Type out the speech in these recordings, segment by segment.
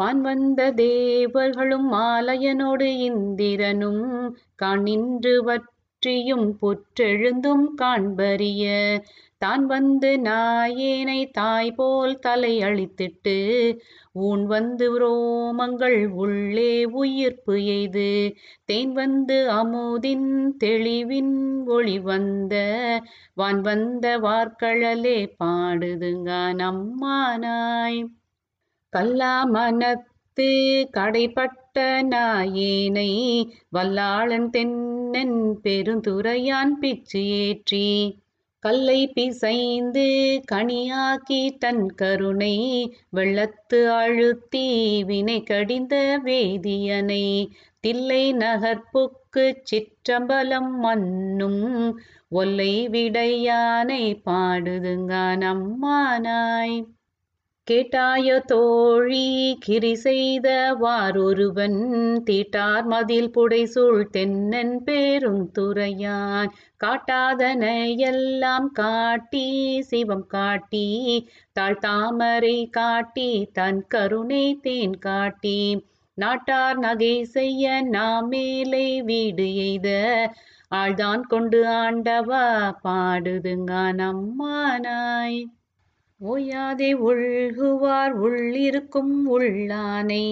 வான் வந்த தேவர்களும் மாலையனோடு இந்திரனும் காணின்று வற்றியும் புற்றெழுந்தும் காண்பறிய. தான் வந்து நாயேனை தாய் போல் தலை அழித்திட்டு ஊன் வந்து ரோமங்கள் உள்ளே உயிர்ப்பு எய்து தேன் வந்து அமுதின் தெளிவின் ஒளி வந்த வான் வந்த வார்கழலே பாடுதுங்க நம்மானாய். கல்லா மனத்து கடைப்பட்ட நாயேனை வல்லாளன் தென்னன் பெருந்துரையான் பிச்சு ஏற்றி. கல்லை பிசைந்து கனியாக்கி தன் கருணை வெள்ளத்து அழுத்தி வினை கடிந்த வேதியனை. தில்லை நகர்ப்புக்கு சிற்றம்பலம் மன்னும் ஒல்லை விடையானை பாடுதுங்கான் அம்மானாய். கேட்டாய தோழி கிரி செய்த வாரொருவன் தீட்டார் மதில் புடைசூழ் தென்னன் பெருந்துரையான் காட்டாதனையெல்லாம் காட்டி சிவம் காட்டி தாழ்த்தாமரை காட்டி தன் கருணை தேன் காட்டி. நாட்டார் நகை செய்ய நாமேலை வீடு எய்த ஆழ்தான் கொண்டு ஆண்டவா பாடுதுங்க நம்மானாய் ஓயாதே உள்குவார் உள்ளிருக்கும் உள்ளானை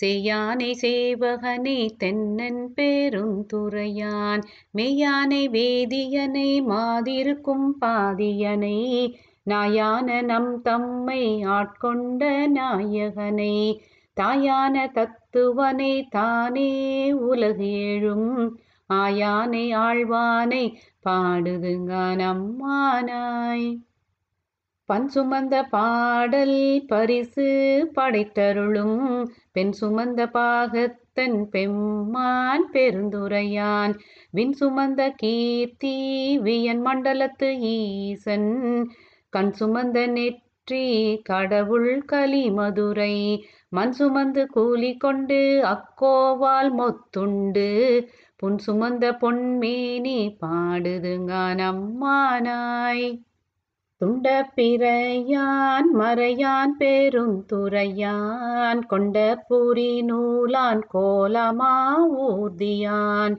செய்யானை சேவகனை தென்னன் பெருந்துறையான் மெய்யானை வேதியனை மாதிருக்கும் பாதியனை நாயான நம் தம்மை ஆட்கொண்ட நாயகனை. தாயான தத்துவனை தானே உலகேழும் ஆயானை ஆழ்வானை பாடுதுங்க நம்மானாய் பண் சுமந்த பாடல் பரிசு படைத்தருளும் பெண் சுமந்த பாகத்தன் பெம்மான் பெருந்துரையான். வின் சுமந்த கீர்த்தி வியன் மண்டலத்து ஈசன் கண் சுமந்த நெற்றி கடவுள் கலி மதுரை மண் சுமந்து கூலி கொண்டு அக்கோவால் மொத்துண்டு புன் சுமந்த பொன்மேனி பாடுதுங்கான் அம்மானாய். துண்ட பிறையான் மறையான் பெருந்துரையான் கொண்ட பூரி நூலான் கோலமா ஊர்தியான்.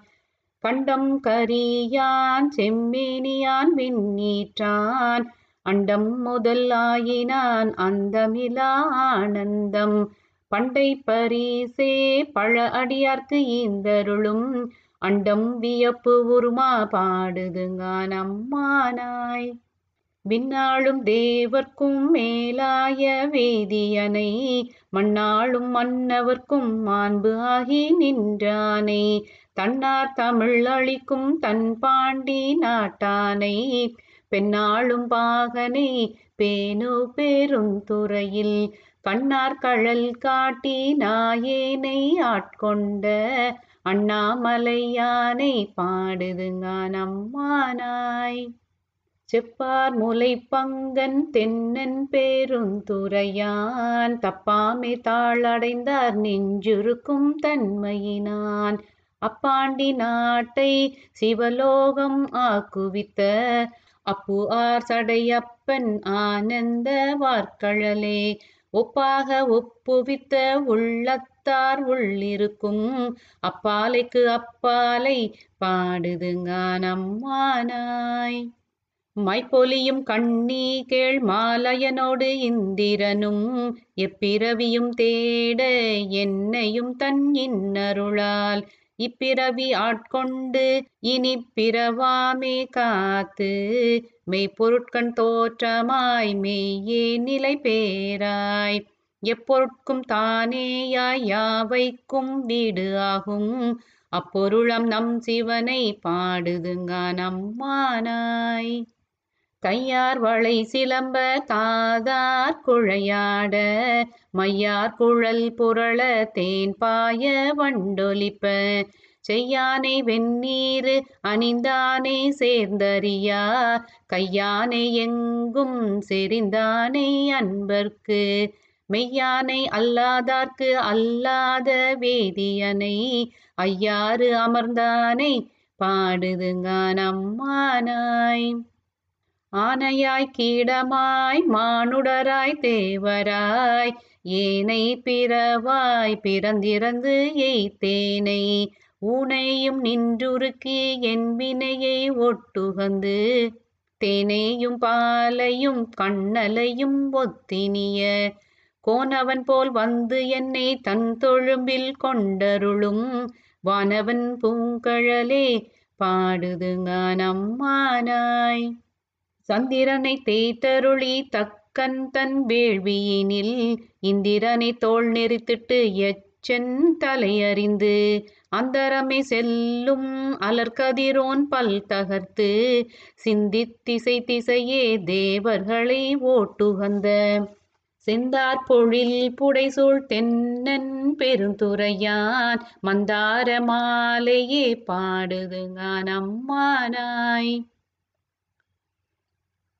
கண்டம் கரியான் செம்மேனியான் விண்ணீற்றான். அண்டம் முதல் ஆயினான் அந்தமிலா ஆனந்தம். பண்டை பரிசே பழ அடியார்க்கு ஈந்தருளும். அண்டம் வியப்பு உருமா பாடுதுங்கான் அம்மானாய். விண்ணாளும் தேவர்க்கும் மேலாய வேதியனை மண்ணாளும் மன்னவர்க்கும் மாண்பு ஆகி நின்றானை. தன்னார் தமிழ் அளிக்கும் தன் பாண்டி நாட்டானை பெண்ணாளும் பாகனை பேணு பெருந்துறையில் கண்ணார் கழல் காட்டி நாயேனை ஆட்கொண்ட அண்ணாமலையானை பாடுதுங்கான் அம்மானாய். செப்பார் முலை பங்கன் தென்னன் பேருந்துரையான். தப்பாமை தாளடைந்தார் நெஞ்சுருக்கும் தன்மையினான். அப்பாண்டி நாட்டை சிவலோகம் ஆக்குவித்த அப்பு ஆர் சடையப்பன் ஆனந்த வார்கழலே. ஒப்பாக ஒப்புவித்த உள்ளத்தார் உள்ளிருக்கும் அப்பாலைக்கு அப்பாலை பாடுதுங்க நம்மானாய் மைப்பொலியும் கண்ணீ கேள் மாலயனோடு இந்திரனும் எப்பிறவியும் தேட என்னையும் தன் இன்னருளால். இப்பிறவி ஆட்கொண்டு இனி பிறவாமே காத்து மெய்ப்பொருட்கண் தோற்றமாய் மெய்யே நிலை பேராய். எப்பொருட்கும் தானேயாய் யாவைக்கும் வீடு ஆகும் அப்பொருளம் நம் சிவனை பாடுதுங்க நம்மானாய் கையார் வளை சிலம்ப காதார் குழையாட மையார் குழல் புரள தேன் பாய வண்டொலிப்ப. செய்யானை வெந்நீர் அணிந்தானே சேர்ந்தறியா கையானை எங்கும் செறிந்தானே அன்பர்க்கு. மெய்யானை அல்லாதார்க்கு அல்லாத வேதியனை ஐயாறு அமர்ந்தானை பாடுதுங்கான் அம்மானாய். ஆனையாய் கீடமாய் மானுடராய் தேவராய் ஏனை பிறவாய் பிறந்திறந்து எய்த்தேனை. ஊனையும் நின்றுருக்கி என் வினையை ஒட்டுகந்து தேனேயும் பாலையும் கண்ணலையும் ஒத்தினிய. கோனவன் போல் வந்து என்னை தன் தொழும்பில் கொண்டருளும் வானவன் பூங்கழலே பாடுதுங்கான் அம்மானாய் சந்திரனை தேய்த்தருளி தக்கன் தன் வேள்வியினில் இந்திரனை தோல் நெறித்திட்டு எச்சன் தலையறிந்து அந்தரமே செல்லும் அலர்கதிரோன் பல் தகர்த்து சிந்தித்திசை திசையே தேவர்களை ஓட்டுகந்த. செந்தார் பொழில் புடைசூழ் தென்னன் பெருந்துரையான் மந்தார மாலையே பாடுதுங்கான் அம்மானாய்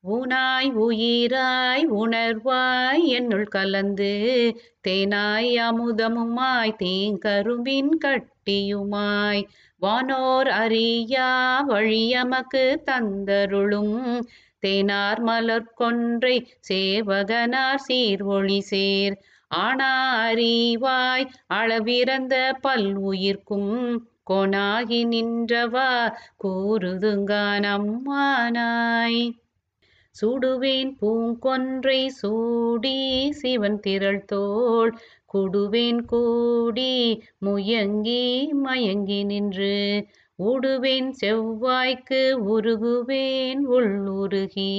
ஊனாய் உயிராய் உணர்வாய் என்னுள் கலந்து தேனாய் அமுதமுமாய் தேங்கரும்பின் கட்டியுமாய். வானோர் அறியா வழியமக்கு தந்தருளும் தேனார் மலர் கொன்றை சேவகனார் சீர்வொளி சேர். ஆனா அறிவாய் அளவிறந்த பல் உயிர்க்கும் கோனாகி நின்றவா கூறுதுங்கான் அம்மானாய் சூடுவேன் பூங்கொன்றை சூடி சிவன் திரள் தோள். குடுவேன் கூடி முயங்கி மயங்கி நின்று. ஊடுவேன் செவ்வாய்க்கு உருகுவேன் உள்ளுருகி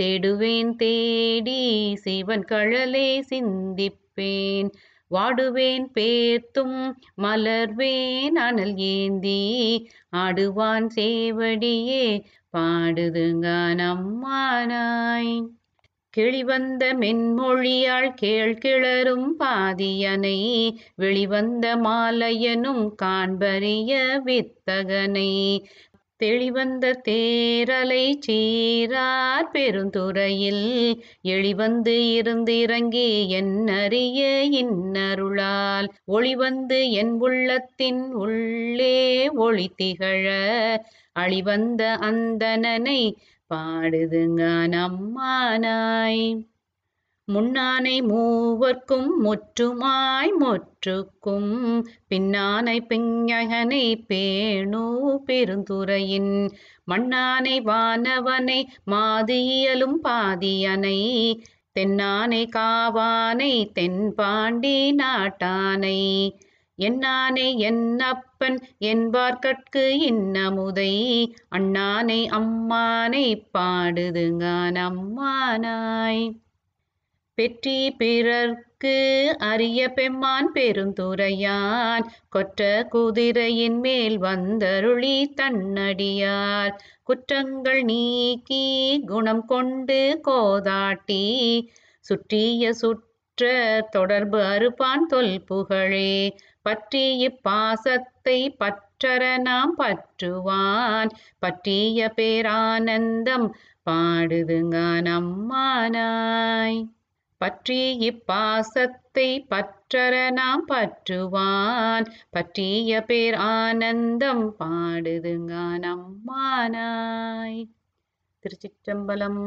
தேடுவேன் தேடி சிவன் கழலை சிந்திப்பேன். வாடுவேன் பேர்த்தும் மலர்வேன் அனல் ஏந்தி. ஆடுவான் சேவடியே பாடுதுங்கான் அம்மானாய் கிளிவந்த மென்மொழியாள் கேள் கிளரும் பாதியனை. வெளிவந்த மாலையனும் காண்பறிய வித்தகனை. தெளிவந்த தேரலை சீரார் பெருந்துறையில் எளிவந்து இருந்திறங்கி என்னறிய இன்னருளால் ஒளிவந்து என் உள்ளத்தின் உள்ளே ஒளி திகழ அழிவந்த அந்தனனை பாடுதுங்க நம்மானாய் முன்னானை மூவர்க்கும் முற்றுமாய் முற்றுக்கும் பின்னானை பிஞகனை பேணு பெருந்துறையின் மண்ணானை வானவனை மாதியலும் பாதியனை தென்னானை காவானை தென்பாண்டி நாட்டானை. என்னானை என்னப்பன் என்பார்கட்கு இன்னமுதை அண்ணானை அம்மானை பாடுதுங்கான் அம்மானாய். பெற்றி பிறர்க்கு அரிய பெம்மான் பெருந்துரையான். கொற்ற குதிரையின் மேல் வந்தருளி தன்னடியார். குற்றங்கள் நீக்கி குணம் கொண்டு கோதாட்டி. சுற்றிய சுற்ற தொடர்பு அறுப்பான் தொல் புகழே. பற்றி இப்பாசத்தை பற்றற நாம் பற்றுவான். பற்றிய பேரானந்தம் பாடுதுங்க நம்மானாய் பற்றி இப்பாசத்தை பற்றர நாம் பற்றுவான். பற்றிய பேர் ஆனந்தம் பாடுதுங்க நம்மானாய். திருச்சிற்றம்பலம்.